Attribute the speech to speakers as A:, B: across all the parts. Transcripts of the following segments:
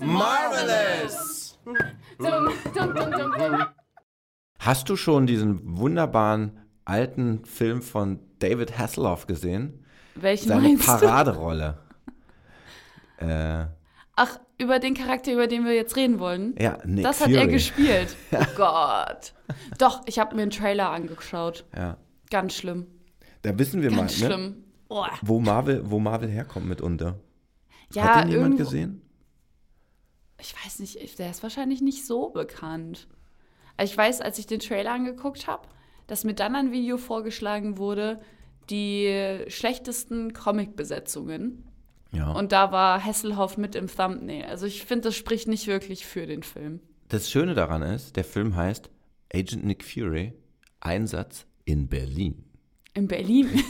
A: Marvelous!
B: Hast du schon diesen wunderbaren alten Film von David Hasselhoff gesehen?
C: Welchen
B: Seine
C: meinst du?
B: Paraderolle. äh,
C: Ach, über den Charakter, über den wir jetzt reden wollen.
B: ja, Nick
C: das hat
B: Fury.
C: er gespielt. Oh Gott. Doch, ich habe mir einen Trailer angeschaut.
B: Ja.
C: Ganz schlimm.
B: Da wissen wir
C: Ganz
B: mal, ne?
C: schlimm. Oh.
B: wo Marvel, wo Marvel herkommt mitunter.
C: Ja,
B: Hat den jemand
C: irgendwo-
B: gesehen?
C: Ich weiß nicht, der ist wahrscheinlich nicht so bekannt. Also ich weiß, als ich den Trailer angeguckt habe, dass mir dann ein Video vorgeschlagen wurde, die schlechtesten Comic-Besetzungen.
B: Ja.
C: Und da war Hasselhoff mit im Thumbnail. Also ich finde, das spricht nicht wirklich für den Film.
B: das Schöne daran ist, der Film heißt Agent Nick Fury, Einsatz in Berlin.
C: In Berlin.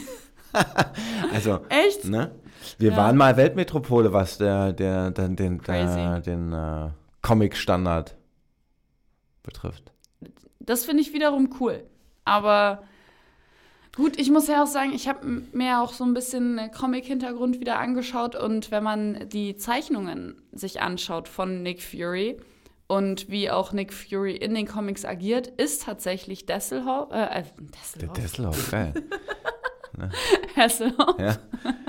B: Also,
C: Echt?
B: ne? Wir
C: Ja.
B: waren mal Weltmetropole, was der, der, den, den, der, den äh, Comic-Standard betrifft.
C: Das finde ich wiederum cool. Aber gut, ich muss ja auch sagen, ich habe mir auch so ein bisschen äh, Comic-Hintergrund wieder angeschaut und wenn man die Zeichnungen sich anschaut von Nick Fury und wie auch Nick Fury in den Comics agiert, ist tatsächlich Desselhoff, äh, äh,
B: Der
C: Desselhoff,
B: Desselhoff, geil.
C: Hasselhoff
B: Ja.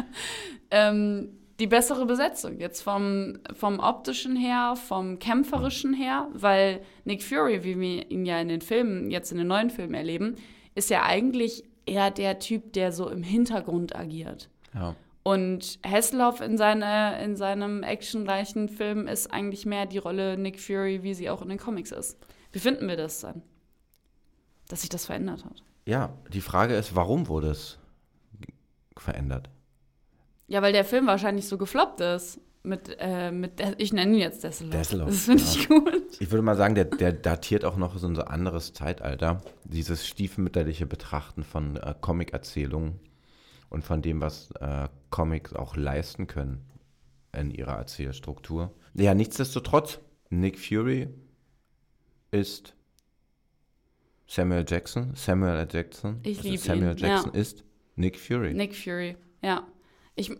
C: ähm, die bessere Besetzung. Jetzt vom, vom optischen her, vom kämpferischen her, weil Nick Fury, wie wir ihn ja in den Filmen, jetzt in den neuen Filmen erleben, ist ja eigentlich eher der Typ, der so im Hintergrund agiert.
B: ja.
C: Und Hasselhoff in, seine, in seinem actionreichen Film ist eigentlich mehr die Rolle Nick Fury, wie sie auch in den Comics ist. Wie finden wir das dann? Dass sich das verändert hat.
B: Ja, die Frage ist, warum wurde es verändert?
C: Ja, weil der Film wahrscheinlich so gefloppt ist. Mit, äh, mit ich nenne ihn jetzt Desselhoff.
B: Desselhoff,
C: Das finde ich gut.
B: Ich würde mal sagen, der, der datiert auch noch so ein anderes Zeitalter. Dieses stiefmütterliche Betrachten von äh, Comic-Erzählungen und von dem, was äh, Comics auch leisten können in ihrer Erzählstruktur. Ja, nichtsdestotrotz, Nick Fury ist Samuel Jackson. Samuel L. Jackson.
C: Ich
B: also
C: liebe
B: Samuel
C: ihn,
B: Jackson
C: ja.
B: ist Nick Fury.
C: Nick Fury, ja. Ich,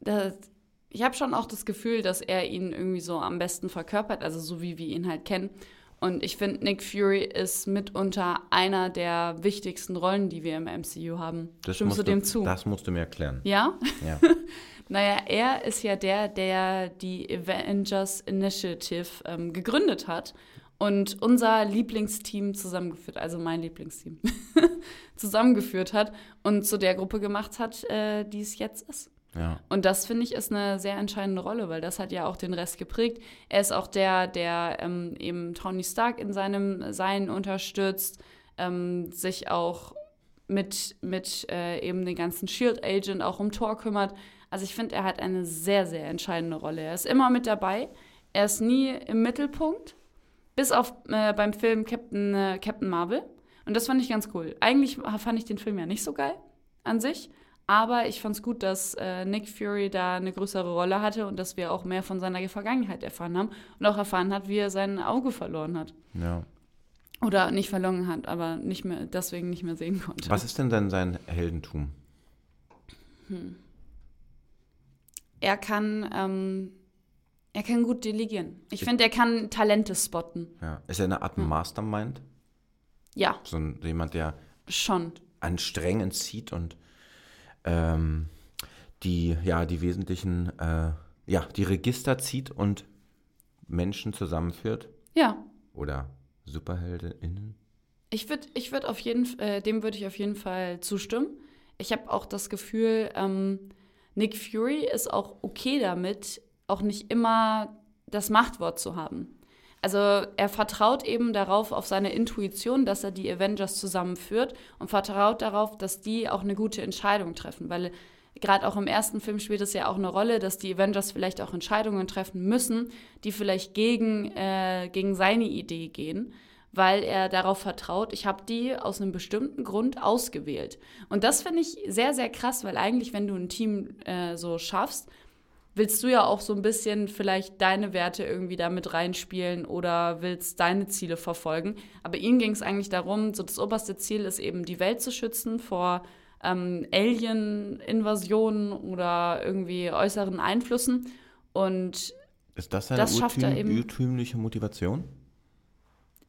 C: das, ich habe schon auch das Gefühl, dass er ihn irgendwie so am besten verkörpert, also so wie wir ihn halt kennen. Und ich finde, Nick Fury ist mitunter einer der wichtigsten Rollen, die wir im MCU haben.
B: Das
C: Stimmst du dem zu?
B: Das musst du mir erklären.
C: Ja?
B: Ja.
C: Naja, er ist ja der, der die Avengers Initiative ähm, gegründet hat und unser Lieblingsteam zusammengeführt, also mein Lieblingsteam, zusammengeführt hat und zu der Gruppe gemacht hat, äh, die es jetzt ist.
B: Ja.
C: Und das finde ich ist eine sehr entscheidende Rolle, weil das hat ja auch den Rest geprägt. Er ist auch der, der ähm, eben Tony Stark in seinem Sein unterstützt, ähm, sich auch mit, mit äh, eben den ganzen Shield Agent auch um Thor kümmert. Also ich finde, er hat eine sehr, sehr entscheidende Rolle. Er ist immer mit dabei. Er ist nie im Mittelpunkt, bis auf äh, beim Film Captain, äh, Captain Marvel. Und das fand ich ganz cool. Eigentlich fand ich den Film ja nicht so geil an sich. Aber ich fand es gut, dass äh, Nick Fury da eine größere Rolle hatte und dass wir auch mehr von seiner Vergangenheit erfahren haben und auch erfahren hat, wie er sein Auge verloren hat.
B: ja.
C: Oder nicht verloren hat, aber nicht mehr, deswegen nicht mehr sehen konnte.
B: Was ist denn dann sein Heldentum?
C: Er kann, ähm, er kann gut delegieren. Ich finde, er kann Talente spotten.
B: Ja. Ist er eine Art Mastermind?
C: Ja,
B: So ein, jemand, der
C: schon.
B: an Strängen zieht und ähm, die, ja, die wesentlichen, äh, ja, die Register zieht und Menschen zusammenführt
C: Ja.
B: oder Superheldinnen.
C: Ich würde ich würd auf jeden äh, dem würde ich auf jeden Fall zustimmen. Ich habe auch das Gefühl, ähm, Nick Fury ist auch okay damit, auch nicht immer das Machtwort zu haben. Also er vertraut eben darauf, auf seine Intuition, dass er die Avengers zusammenführt und vertraut darauf, dass die auch eine gute Entscheidung treffen. Weil gerade auch im ersten Film spielt es ja auch eine Rolle, dass die Avengers vielleicht auch Entscheidungen treffen müssen, die vielleicht gegen, äh, gegen seine Idee gehen weil er darauf vertraut, ich habe die aus einem bestimmten Grund ausgewählt. Und das finde ich sehr, sehr krass, weil eigentlich, wenn du ein Team äh, so schaffst, willst du ja auch so ein bisschen vielleicht deine Werte irgendwie damit reinspielen oder willst deine Ziele verfolgen. Aber ihm ging es eigentlich darum, so das oberste Ziel ist eben, die Welt zu schützen vor ähm, Alien-Invasionen oder irgendwie äußeren Einflüssen. Und
B: ist das seine urtümliche Motivation?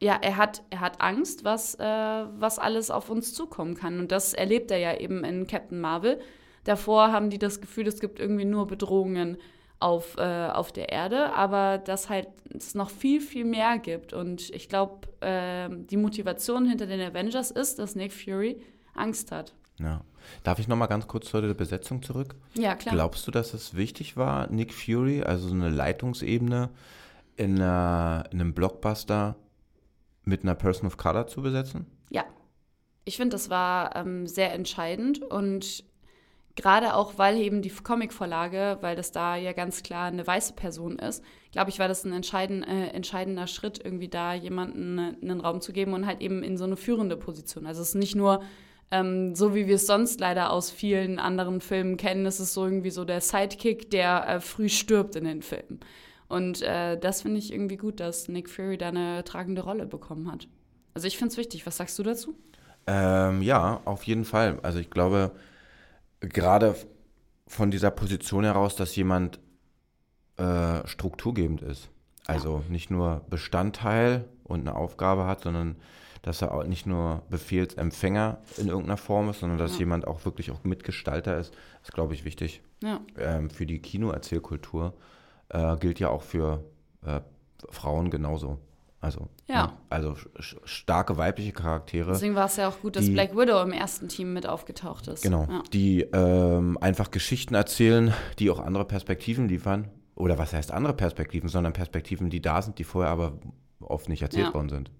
C: Ja, er hat, er hat Angst, was, äh, was alles auf uns zukommen kann. Und das erlebt er ja eben in Captain Marvel. Davor haben die das Gefühl, es gibt irgendwie nur Bedrohungen auf, äh, auf der Erde, aber dass halt es noch viel, viel mehr gibt. Und ich glaube, äh, die Motivation hinter den Avengers ist, dass Nick Fury Angst hat.
B: Ja. Darf ich noch mal ganz kurz zu der Besetzung zurück?
C: Ja, klar.
B: Glaubst du, dass es wichtig war, Nick Fury, also so eine Leitungsebene in, einer, in einem Blockbuster mit einer Person of Color zu besetzen?
C: Ja. Ich finde, das war ähm, sehr entscheidend und gerade auch, weil eben die Comicvorlage, weil das da ja ganz klar eine weiße Person ist, glaube ich, war das ein entscheidend, äh, entscheidender Schritt, irgendwie da jemanden äh, einen Raum zu geben und halt eben in so eine führende Position. Also es ist nicht nur ähm, so wie wir es sonst leider aus vielen anderen Filmen kennen, ist es so irgendwie so der Sidekick, der äh, früh stirbt in den Filmen. Und äh, das finde ich irgendwie gut, dass Nick Fury da eine tragende Rolle bekommen hat. Also ich finde es wichtig. Was sagst du dazu?
B: Ähm, ja, auf jeden Fall. Also ich glaube, gerade von dieser Position heraus, dass jemand äh, strukturgebend ist. Also ja. nicht nur Bestandteil und eine Aufgabe hat, sondern dass er auch nicht nur Befehlsempfänger in irgendeiner Form ist, sondern dass ja. jemand auch wirklich auch Mitgestalter ist, ist, glaube ich, wichtig. Ja. Ähm, für die Kinoerzählkultur äh, gilt ja auch für äh, Frauen genauso. Also, ja. Ne, also starke weibliche Charaktere.
C: Deswegen war es ja auch gut, dass die, Black Widow im ersten Team mit aufgetaucht ist.
B: Genau. Ja. Die ähm, einfach Geschichten erzählen, die auch andere Perspektiven liefern. Oder was heißt andere Perspektiven, sondern Perspektiven, die da sind, die vorher aber oft nicht erzählt ja. worden sind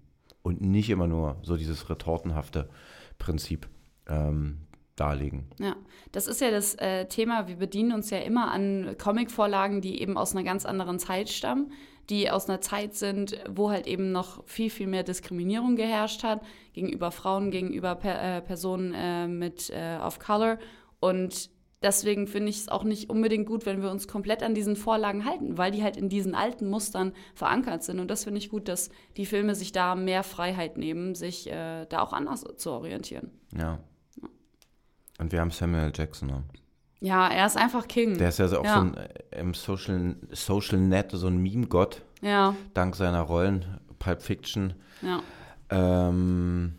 B: und nicht immer nur so dieses retortenhafte Prinzip ähm, darlegen.
C: Ja, das ist ja das äh, Thema. Wir bedienen uns ja immer an Comicvorlagen, die eben aus einer ganz anderen Zeit stammen, die aus einer Zeit sind, wo halt eben noch viel, viel mehr Diskriminierung geherrscht hat gegenüber Frauen, gegenüber per, äh, Personen äh, mit äh, of Color. Und Deswegen finde ich es auch nicht unbedingt gut, wenn wir uns komplett an diesen Vorlagen halten, weil die halt in diesen alten Mustern verankert sind. Und das finde ich gut, dass die Filme sich da mehr Freiheit nehmen, sich äh, da auch anders zu orientieren.
B: Ja. ja. Und wir haben Samuel Jackson. Ne?
C: Ja, er ist einfach King.
B: Der ist ja auch ja. so ein, äh, im Social, Social Net so ein Meme-Gott.
C: Ja.
B: Dank seiner Rollen, Pulp Fiction.
C: Ja.
B: Ähm,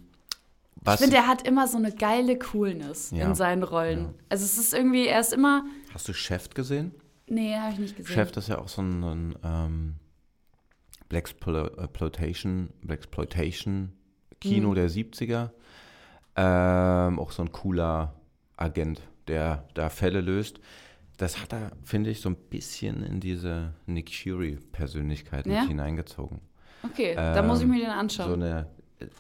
C: was? Ich finde, er hat immer so eine geile Coolness ja. in seinen Rollen. Ja. Also es ist irgendwie, er ist immer.
B: Hast du Chef gesehen?
C: Nee, habe ich nicht gesehen.
B: Chef ist ja auch so ein, ein ähm, Blaxploitation, Blaxploitation Kino hm. der 70er. Ähm, auch so ein cooler Agent, der da Fälle löst. Das hat er, finde ich, so ein bisschen in diese Nick Fury-Persönlichkeit ja? hineingezogen.
C: Okay, ähm, da muss ich mir den anschauen.
B: So eine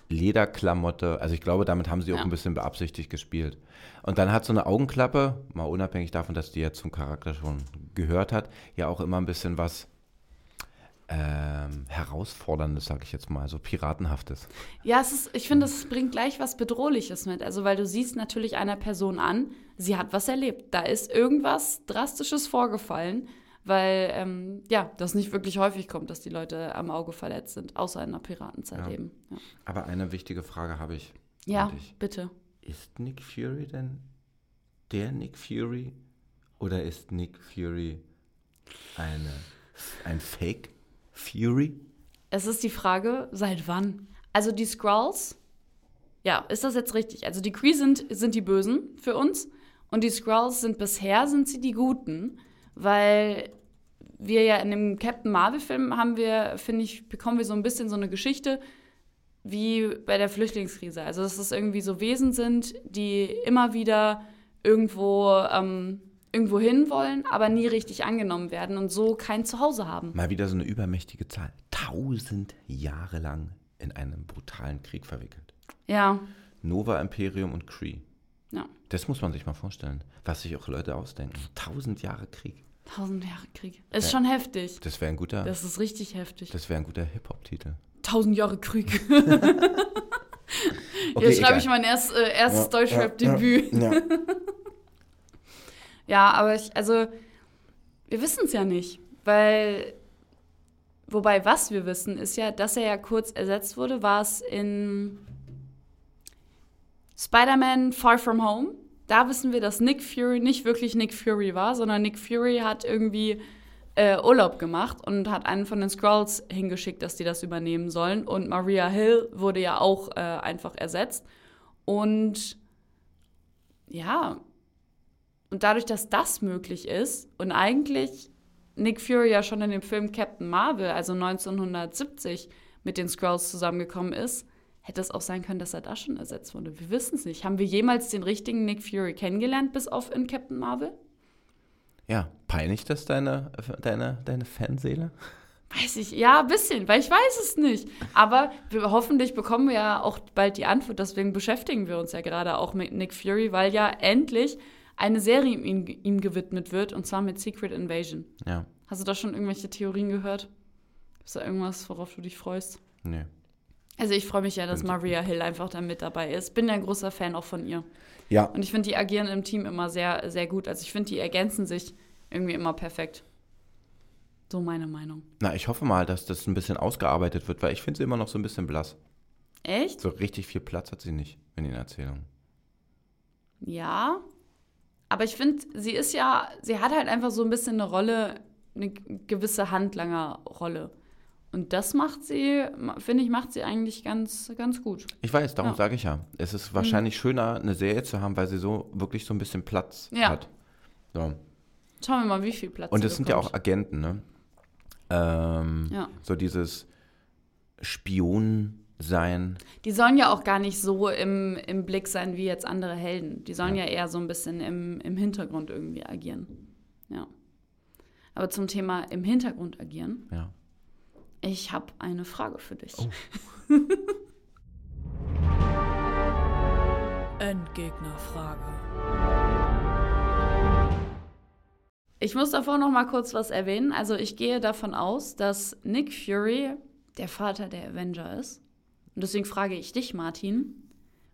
B: Lederklamotte. Also ich glaube, damit haben sie auch ja. ein bisschen beabsichtigt gespielt. Und dann hat so eine Augenklappe, mal unabhängig davon, dass die ja zum Charakter schon gehört hat, ja auch immer ein bisschen was ähm, herausforderndes, sag ich jetzt mal, so piratenhaftes.
C: Ja, es ist, ich finde, es bringt gleich was Bedrohliches mit. Also, weil du siehst natürlich einer Person an, sie hat was erlebt. Da ist irgendwas Drastisches vorgefallen weil ähm, ja, das nicht wirklich häufig kommt, dass die Leute am Auge verletzt sind, außer in der Piratenzeit ja. eben. Ja.
B: Aber eine wichtige Frage habe ich.
C: Ja, bitte.
B: Ist Nick Fury denn der Nick Fury oder ist Nick Fury eine, ein Fake Fury?
C: Es ist die Frage, seit wann? Also die Skrulls, ja, ist das jetzt richtig? Also die Kree sind, sind die Bösen für uns und die Skrulls sind bisher sind sie die Guten weil wir ja in dem Captain Marvel-Film haben wir, finde ich, bekommen wir so ein bisschen so eine Geschichte wie bei der Flüchtlingskrise. Also, dass es irgendwie so Wesen sind, die immer wieder irgendwo, ähm, irgendwo hin wollen, aber nie richtig angenommen werden und so kein Zuhause haben.
B: Mal wieder so eine übermächtige Zahl. Tausend Jahre lang in einen brutalen Krieg verwickelt.
C: Ja.
B: Nova Imperium und Kree.
C: Ja.
B: Das muss man sich mal vorstellen, was sich auch Leute ausdenken. Tausend Jahre Krieg.
C: Tausend Jahre Krieg. Ist ja, schon heftig.
B: Das wäre ein guter.
C: Das ist richtig heftig.
B: Das wäre ein guter Hip-Hop-Titel.
C: Tausend Jahre Krieg. okay, Jetzt schreibe ich mein erst, äh, erstes ja, Deutschrap-Debüt. Ja, ja. aber ich, also Wir wissen es ja nicht, weil. Wobei, was wir wissen, ist ja, dass er ja kurz ersetzt wurde, war es in Spider-Man Far From Home. Da wissen wir, dass Nick Fury nicht wirklich Nick Fury war, sondern Nick Fury hat irgendwie äh, Urlaub gemacht und hat einen von den Scrolls hingeschickt, dass die das übernehmen sollen. Und Maria Hill wurde ja auch äh, einfach ersetzt. Und ja, und dadurch, dass das möglich ist und eigentlich Nick Fury ja schon in dem Film Captain Marvel, also 1970, mit den Scrolls zusammengekommen ist, hätte es auch sein können, dass er da schon ersetzt wurde. Wir wissen es nicht. Haben wir jemals den richtigen Nick Fury kennengelernt, bis auf in Captain Marvel?
B: Ja, peinigt das deine, deine, deine Fanseele?
C: Weiß ich, ja, ein bisschen, weil ich weiß es nicht. Aber wir, hoffentlich bekommen wir ja auch bald die Antwort. Deswegen beschäftigen wir uns ja gerade auch mit Nick Fury, weil ja endlich eine Serie ihm, ihm gewidmet wird, und zwar mit Secret Invasion.
B: Ja.
C: Hast du da schon irgendwelche Theorien gehört? Ist da irgendwas, worauf du dich freust?
B: Nee.
C: Also ich freue mich ja, dass Maria Hill einfach da mit dabei ist. Bin ja ein großer Fan auch von ihr.
B: Ja.
C: Und ich finde, die agieren im Team immer sehr, sehr gut. Also ich finde, die ergänzen sich irgendwie immer perfekt. So meine Meinung.
B: Na, ich hoffe mal, dass das ein bisschen ausgearbeitet wird, weil ich finde sie immer noch so ein bisschen blass.
C: Echt?
B: So richtig viel Platz hat sie nicht in den Erzählungen.
C: Ja. Aber ich finde, sie ist ja, sie hat halt einfach so ein bisschen eine Rolle, eine gewisse Handlanger-Rolle. Und das macht sie, finde ich, macht sie eigentlich ganz, ganz gut.
B: Ich weiß, darum
C: Ja.
B: sage ich ja. Es ist wahrscheinlich schöner, eine Serie zu haben, weil sie so wirklich so ein bisschen Platz
C: Ja.
B: hat. So.
C: Schauen wir mal, wie viel Platz
B: Und es sind ja auch. Agenten, ne? Ähm,
C: Ja.
B: So dieses Spion sein.
C: Die sollen ja auch gar nicht so im, im Blick sein wie jetzt andere Helden. Die sollen ja,
B: Ja.
C: eher so ein bisschen im, im Hintergrund irgendwie agieren. Ja. Aber zum Thema im Hintergrund agieren,
B: Ja.
C: ich habe eine Frage für dich.
B: Oh.
A: Endgegnerfrage.
C: Ich muss davor noch mal kurz was erwähnen. Also ich gehe davon aus, dass Nick Fury der Vater der Avenger ist. Und deswegen frage ich dich, Martin,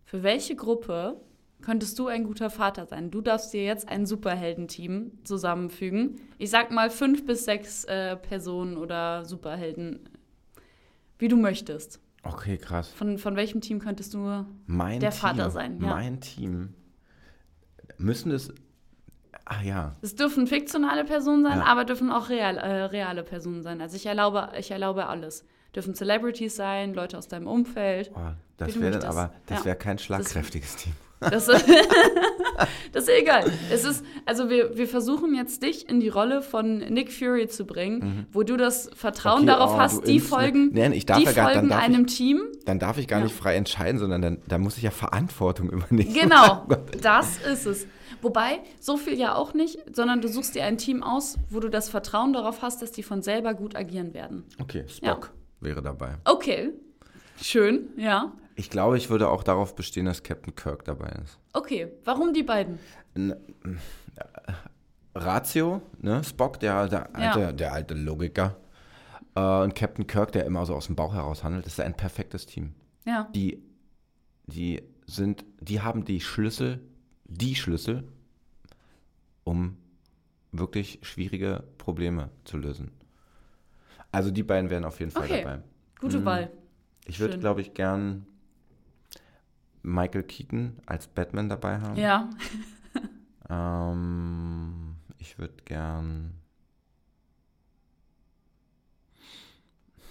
C: für welche Gruppe könntest du ein guter Vater sein? Du darfst dir jetzt ein Superheldenteam zusammenfügen. Ich sag mal fünf bis sechs äh, Personen oder Superhelden, wie du möchtest.
B: Okay, krass.
C: Von, von welchem Team könntest du
B: Mein
C: Der
B: Team,
C: Vater sein, ja.
B: Mein Team. Müssen es. Ah ja.
C: Es dürfen fiktionale Personen sein,
B: Ja.
C: aber dürfen auch real, äh, reale Personen sein. Also ich erlaube, ich erlaube alles. Dürfen Celebrities sein, Leute aus deinem Umfeld.
B: Oh, das wäre dann
C: möchtest.
B: aber, das
C: Ja.
B: wäre kein schlagkräftiges Team.
C: Das, das ist egal. Es ist, also wir, wir versuchen jetzt dich in die Rolle von Nick Fury zu bringen, wo du das Vertrauen
B: Mhm. Okay,
C: darauf
B: oh,
C: hast, die folgen,
B: Nein, ich darf
C: die
B: ja gar-
C: folgen
B: darf ich-
C: einem Team.
B: Dann darf ich gar
C: Ja.
B: nicht frei entscheiden, sondern dann, dann muss ich ja Verantwortung übernehmen.
C: Genau,
B: Oh
C: das ist es. Wobei, so viel ja auch nicht, sondern du suchst dir ein Team aus, wo du das Vertrauen darauf hast, dass die von selber gut agieren werden.
B: Okay, Spock wäre dabei.
C: Okay, schön, ja.
B: Ich glaube, ich würde auch darauf bestehen, dass Captain Kirk dabei ist.
C: Okay, warum die beiden?
B: Ratio, ne? Spock, der, der, alte,
C: Ja.
B: der alte Logiker. Äh, und Captain Kirk, der immer so aus dem Bauch heraus handelt, ist ein perfektes Team.
C: Ja,
B: Die, die sind, die haben die Schlüssel, die Schlüssel, um wirklich schwierige Probleme zu lösen. Also die beiden wären auf jeden Fall
C: Okay.
B: dabei.
C: gute
B: Mhm.
C: Wahl.
B: Ich würde, glaube ich, gern Michael Keaton als Batman dabei haben.
C: Ja,
B: Ähm, ich würde gern.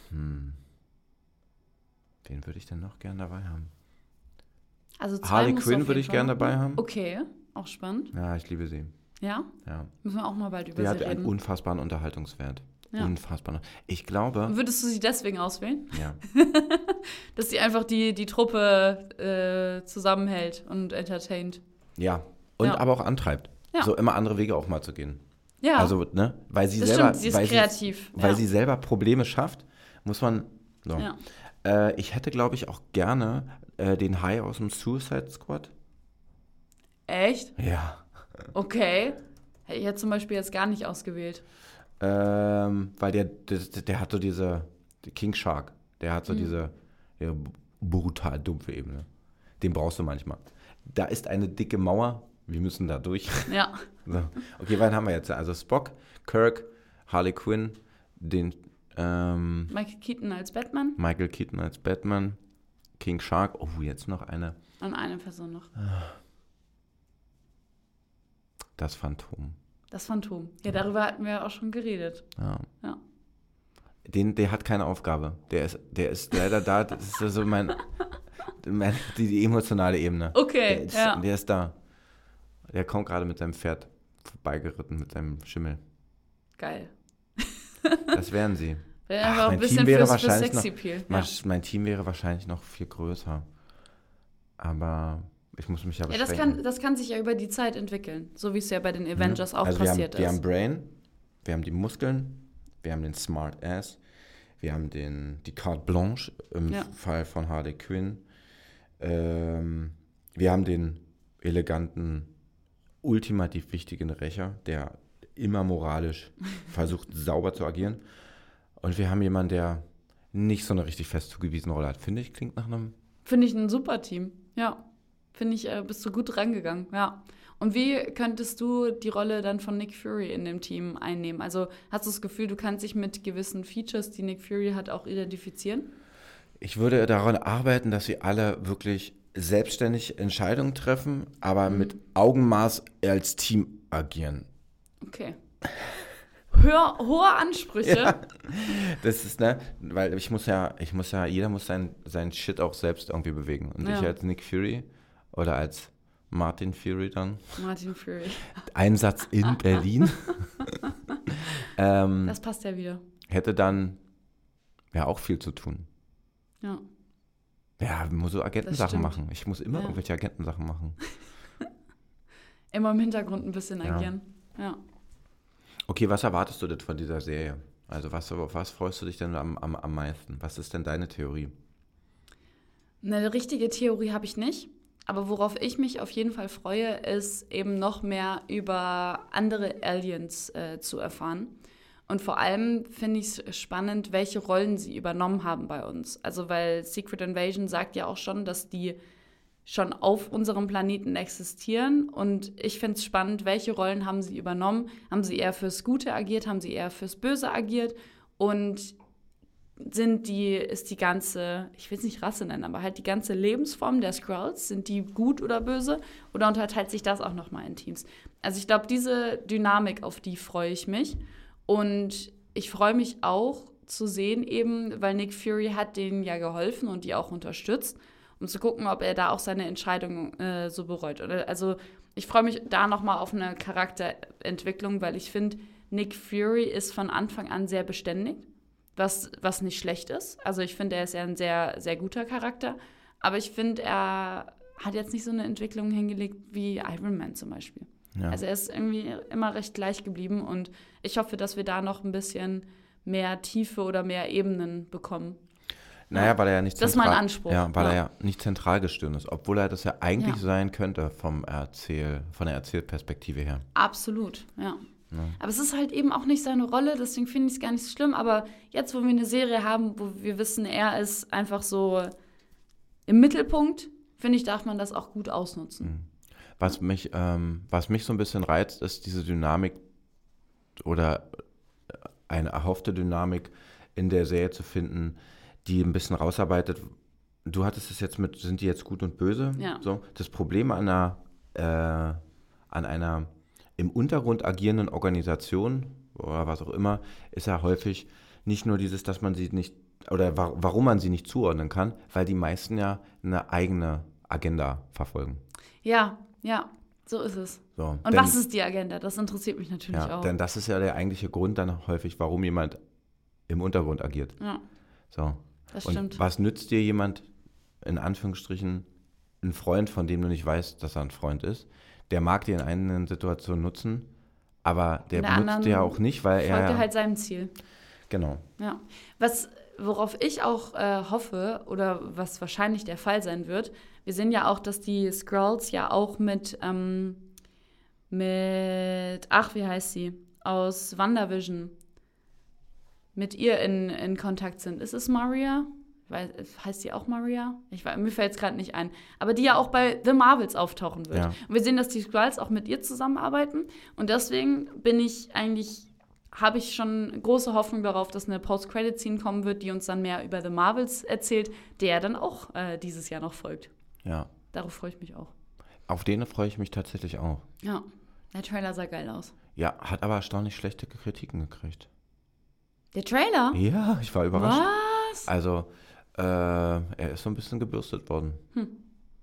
B: Hm. Wen würde ich denn noch gern dabei haben?
C: also zwei
B: Harley Quinn würde ich gern dabei haben.
C: Okay, auch spannend.
B: Ja, ich liebe sie.
C: Ja,
B: Ja.
C: müssen wir auch mal bald über
B: Die
C: sie
B: hat einen
C: reden.
B: unfassbaren Unterhaltungswert.
C: Ja.
B: Unfassbar. Ich glaube,
C: Würdest du sie deswegen auswählen?
B: ja.
C: Dass sie einfach die, die Truppe äh, zusammenhält und entertaint.
B: Ja. Und
C: Ja.
B: aber auch antreibt.
C: Ja.
B: So immer andere Wege auch mal zu gehen.
C: Ja,
B: Also, ne, weil sie
C: das
B: selber.
C: stimmt, sie ist
B: weil
C: kreativ.
B: weil
C: ja.
B: sie selber Probleme schafft, muss man. So.
C: ja.
B: Äh, ich hätte, glaube ich, auch gerne äh, den Hai aus dem Suicide Squad.
C: Echt?
B: Ja.
C: Okay. Hätte ich jetzt zum Beispiel jetzt gar nicht ausgewählt.
B: Ähm, weil der, der, der hat so diese die King Shark, der
C: Mhm.
B: hat so diese ja, brutal dumpfe Ebene. Den brauchst du manchmal. Da ist eine dicke Mauer, wir müssen da durch.
C: Ja.
B: So. Okay, wann haben wir jetzt? Also Spock, Kirk, Harley Quinn, den ähm,
C: Michael Keaton als Batman
B: Michael Keaton als Batman, King Shark. Oh, jetzt noch eine.
C: und eine Person noch.
B: Das Phantom.
C: Das Phantom. Ja, darüber hatten wir ja auch schon geredet.
B: Ja.
C: Ja.
B: Den, der hat keine Aufgabe. Der ist, der ist leider da. Das ist so mein, mein die, die emotionale Ebene.
C: Okay,
B: der ist,
C: ja.
B: Der ist da. Der kommt gerade mit seinem Pferd vorbeigeritten, mit seinem Schimmel.
C: Geil.
B: Das wären sie. Ach,
C: einfach auch ein
B: mein
C: bisschen
B: Team wäre
C: fürs, fürs
B: wahrscheinlich noch-
C: Sexappeal. Ja.
B: Mein Team wäre wahrscheinlich noch viel größer. Aber ich muss mich ja
C: ja, das
B: beschränken.
C: kann, das kann sich ja über die Zeit entwickeln. So wie es ja bei den Avengers auch
B: also wir
C: passiert
B: haben, wir haben
C: ist.
B: Brain, wir haben die Muskeln, wir haben den Smart Ass, wir haben den, die Carte Blanche im
C: Ja.
B: Fall von Harley Quinn. Ähm, wir haben den eleganten, ultimativ wichtigen Rächer, der immer moralisch versucht, sauber zu agieren. Und wir haben jemanden, der nicht so eine richtig fest zugewiesene Rolle hat. Finde ich, klingt nach einem
C: Finde ich ein super Team. Ja. Finde ich, äh, bist du gut rangegangen. Ja. Und wie könntest du die Rolle dann von Nick Fury in dem Team einnehmen? Also hast du das Gefühl, du kannst dich mit gewissen Features, die Nick Fury hat, auch identifizieren?
B: Ich würde daran arbeiten, dass sie alle wirklich selbstständig Entscheidungen treffen, aber mit Augenmaß als Team agieren.
C: Okay. Hör, hohe Ansprüche.
B: Das ist, ne, weil ich muss ja, ich muss ja, jeder muss sein, sein Shit auch selbst irgendwie bewegen. Und
C: Ja.
B: ich als Nick Fury oder als Martin Fury dann,
C: Martin Fury.
B: Einsatz in Berlin, ähm,
C: Das passt ja wieder.
B: hätte dann ja auch viel zu tun.
C: Ja.
B: Ja, muss so Agentensachen machen. Ich muss immer
C: Ja.
B: irgendwelche Agentensachen machen.
C: Immer im Hintergrund ein bisschen
B: Ja.
C: agieren. Ja.
B: Okay, was erwartest du denn von dieser Serie? Also was, auf was freust du dich denn am, am, am meisten? Was ist denn deine Theorie?
C: Eine richtige Theorie habe ich nicht. Aber worauf ich mich auf jeden Fall freue, ist eben noch mehr über andere Aliens äh, zu erfahren. Und vor allem finde ich es spannend, welche Rollen sie übernommen haben bei uns. Also weil Secret Invasion sagt ja auch schon, dass die schon auf unserem Planeten existieren. Und ich finde es spannend, welche Rollen haben sie übernommen? Haben sie eher fürs Gute agiert? Haben sie eher fürs Böse agiert? Und sind die, ist die ganze, ich will es nicht Rasse nennen, aber halt die ganze Lebensform der Skrulls, sind die gut oder böse? Oder unterteilt sich das auch nochmal in Teams? Also ich glaube, diese Dynamik, auf die freue ich mich. Und ich freue mich auch zu sehen eben, weil Nick Fury hat denen ja geholfen und die auch unterstützt, um zu gucken, ob er da auch seine Entscheidung äh, so bereut. Also ich freue mich da nochmal auf eine Charakterentwicklung, weil ich finde, Nick Fury ist von Anfang an sehr beständig was, was nicht schlecht ist. Also ich finde, er ist ja ein sehr, sehr guter Charakter. Aber ich finde, er hat jetzt nicht so eine Entwicklung hingelegt wie Iron Man zum Beispiel.
B: Ja.
C: Also er ist irgendwie immer recht gleich geblieben und ich hoffe, dass wir da noch ein bisschen mehr Tiefe oder mehr Ebenen bekommen.
B: Naja, weil er ja nicht
C: Das ist mein Anspruch,
B: Ja, weil er
C: ja.
B: ja nicht zentral gestirnt ist, obwohl er das ja eigentlich
C: Ja.
B: sein könnte vom Erzähl, von der Erzählperspektive her.
C: Absolut, ja. Aber es ist halt eben auch nicht seine Rolle, deswegen finde ich es gar nicht so schlimm. Aber jetzt, wo wir eine Serie haben, wo wir wissen, er ist einfach so im Mittelpunkt, finde ich, darf man das auch gut ausnutzen.
B: Was mich, ähm, was mich so ein bisschen reizt, ist diese Dynamik oder äh, eine erhoffte Dynamik in der Serie zu finden, die ein bisschen rausarbeitet. Du hattest es jetzt mit, sind die jetzt gut und böse?
C: Ja.
B: So, das Problem an einer, äh, an einer im Untergrund agierenden Organisation oder was auch immer, ist ja häufig nicht nur dieses, dass man sie nicht oder wa warum man sie nicht zuordnen kann, weil die meisten ja eine eigene Agenda verfolgen.
C: Ja, ja, so ist es.
B: So,
C: Und
B: denn-
C: was ist die Agenda? Das interessiert mich natürlich
B: ja,
C: auch.
B: denn das ist ja der eigentliche Grund dann häufig, warum jemand im Untergrund agiert.
C: ja,
B: So.
C: das
B: Und
C: stimmt.
B: was nützt dir jemand, in Anführungsstrichen, ein Freund, von dem du nicht weißt, dass er ein Freund ist? Der mag dir in einer Situation nutzen, aber der benutzt
C: anderen
B: dir auch nicht, weil
C: Folgt
B: er.
C: er halt seinem Ziel.
B: genau.
C: Ja. Was, worauf ich auch äh, hoffe, oder was wahrscheinlich der Fall sein wird, wir sehen ja auch, dass die Skrulls ja auch mit, ähm, mit, ach, wie heißt sie? Aus WandaVision mit ihr in, in Kontakt sind. Ist es Maria? Weiß, heißt die auch Maria? Ich, weiß- mir fällt es gerade nicht ein. Aber die ja auch bei The Marvels auftauchen wird.
B: Ja.
C: Und wir sehen, dass die Skrulls auch mit ihr zusammenarbeiten. Und deswegen bin ich eigentlich, habe ich schon große Hoffnung darauf, dass eine Post-Credit-Scene kommen wird, die uns dann mehr über The Marvels erzählt, der dann auch äh, dieses Jahr noch folgt.
B: Ja.
C: Darauf freue ich mich auch.
B: Auf den freue ich mich tatsächlich auch.
C: Ja, der Trailer sah geil aus.
B: Ja, hat aber erstaunlich schlechte Kritiken gekriegt.
C: Der Trailer?
B: Ja, ich war überrascht.
C: Was?
B: Also, äh, er ist so ein bisschen gebürstet worden.
C: Hm.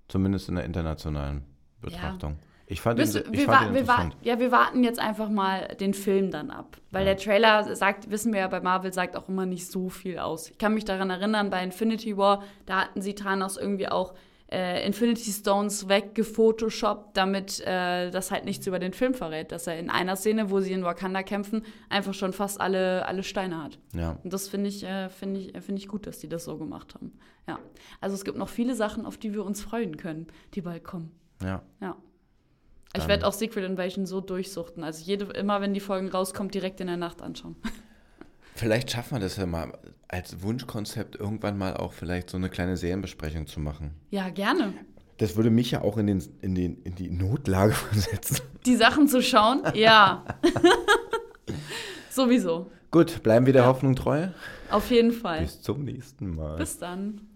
B: Zumindest in der internationalen Betrachtung. Ich fand
C: Wisst
B: ihn, ich
C: wir,
B: fand
C: wir,
B: interessant.
C: ja, wir warten jetzt einfach mal den Film dann ab. Weil
B: Ja.
C: der Trailer sagt, wissen wir ja bei Marvel, sagt auch immer nicht so viel aus. Ich kann mich daran erinnern, bei Infinity War, da hatten sie Thanos irgendwie auch äh, Infinity Stones weggefotoshoppt, damit äh, das halt nichts über den Film verrät. Dass er in einer Szene, wo sie in Wakanda kämpfen, einfach schon fast alle, alle Steine hat.
B: Ja.
C: Und das finde ich, äh, finde ich, äh, finde ich gut, dass die das so gemacht haben. Ja. Also es gibt noch viele Sachen, auf die wir uns freuen können, die bald kommen.
B: ja.
C: Ja. Ich werde auch Secret Invasion so durchsuchten. Also jede, immer wenn die Folgen rauskommen, direkt in der Nacht anschauen.
B: Vielleicht schaffen wir das ja mal als Wunschkonzept irgendwann mal auch vielleicht so eine kleine Serienbesprechung zu machen.
C: Ja, gerne.
B: Das würde mich ja auch in, den, in, den, in die Notlage versetzen.
C: Die Sachen zu schauen, ja. Sowieso.
B: Gut, bleiben wir der Hoffnung treu.
C: Auf jeden Fall.
B: Bis zum nächsten Mal.
C: Bis dann.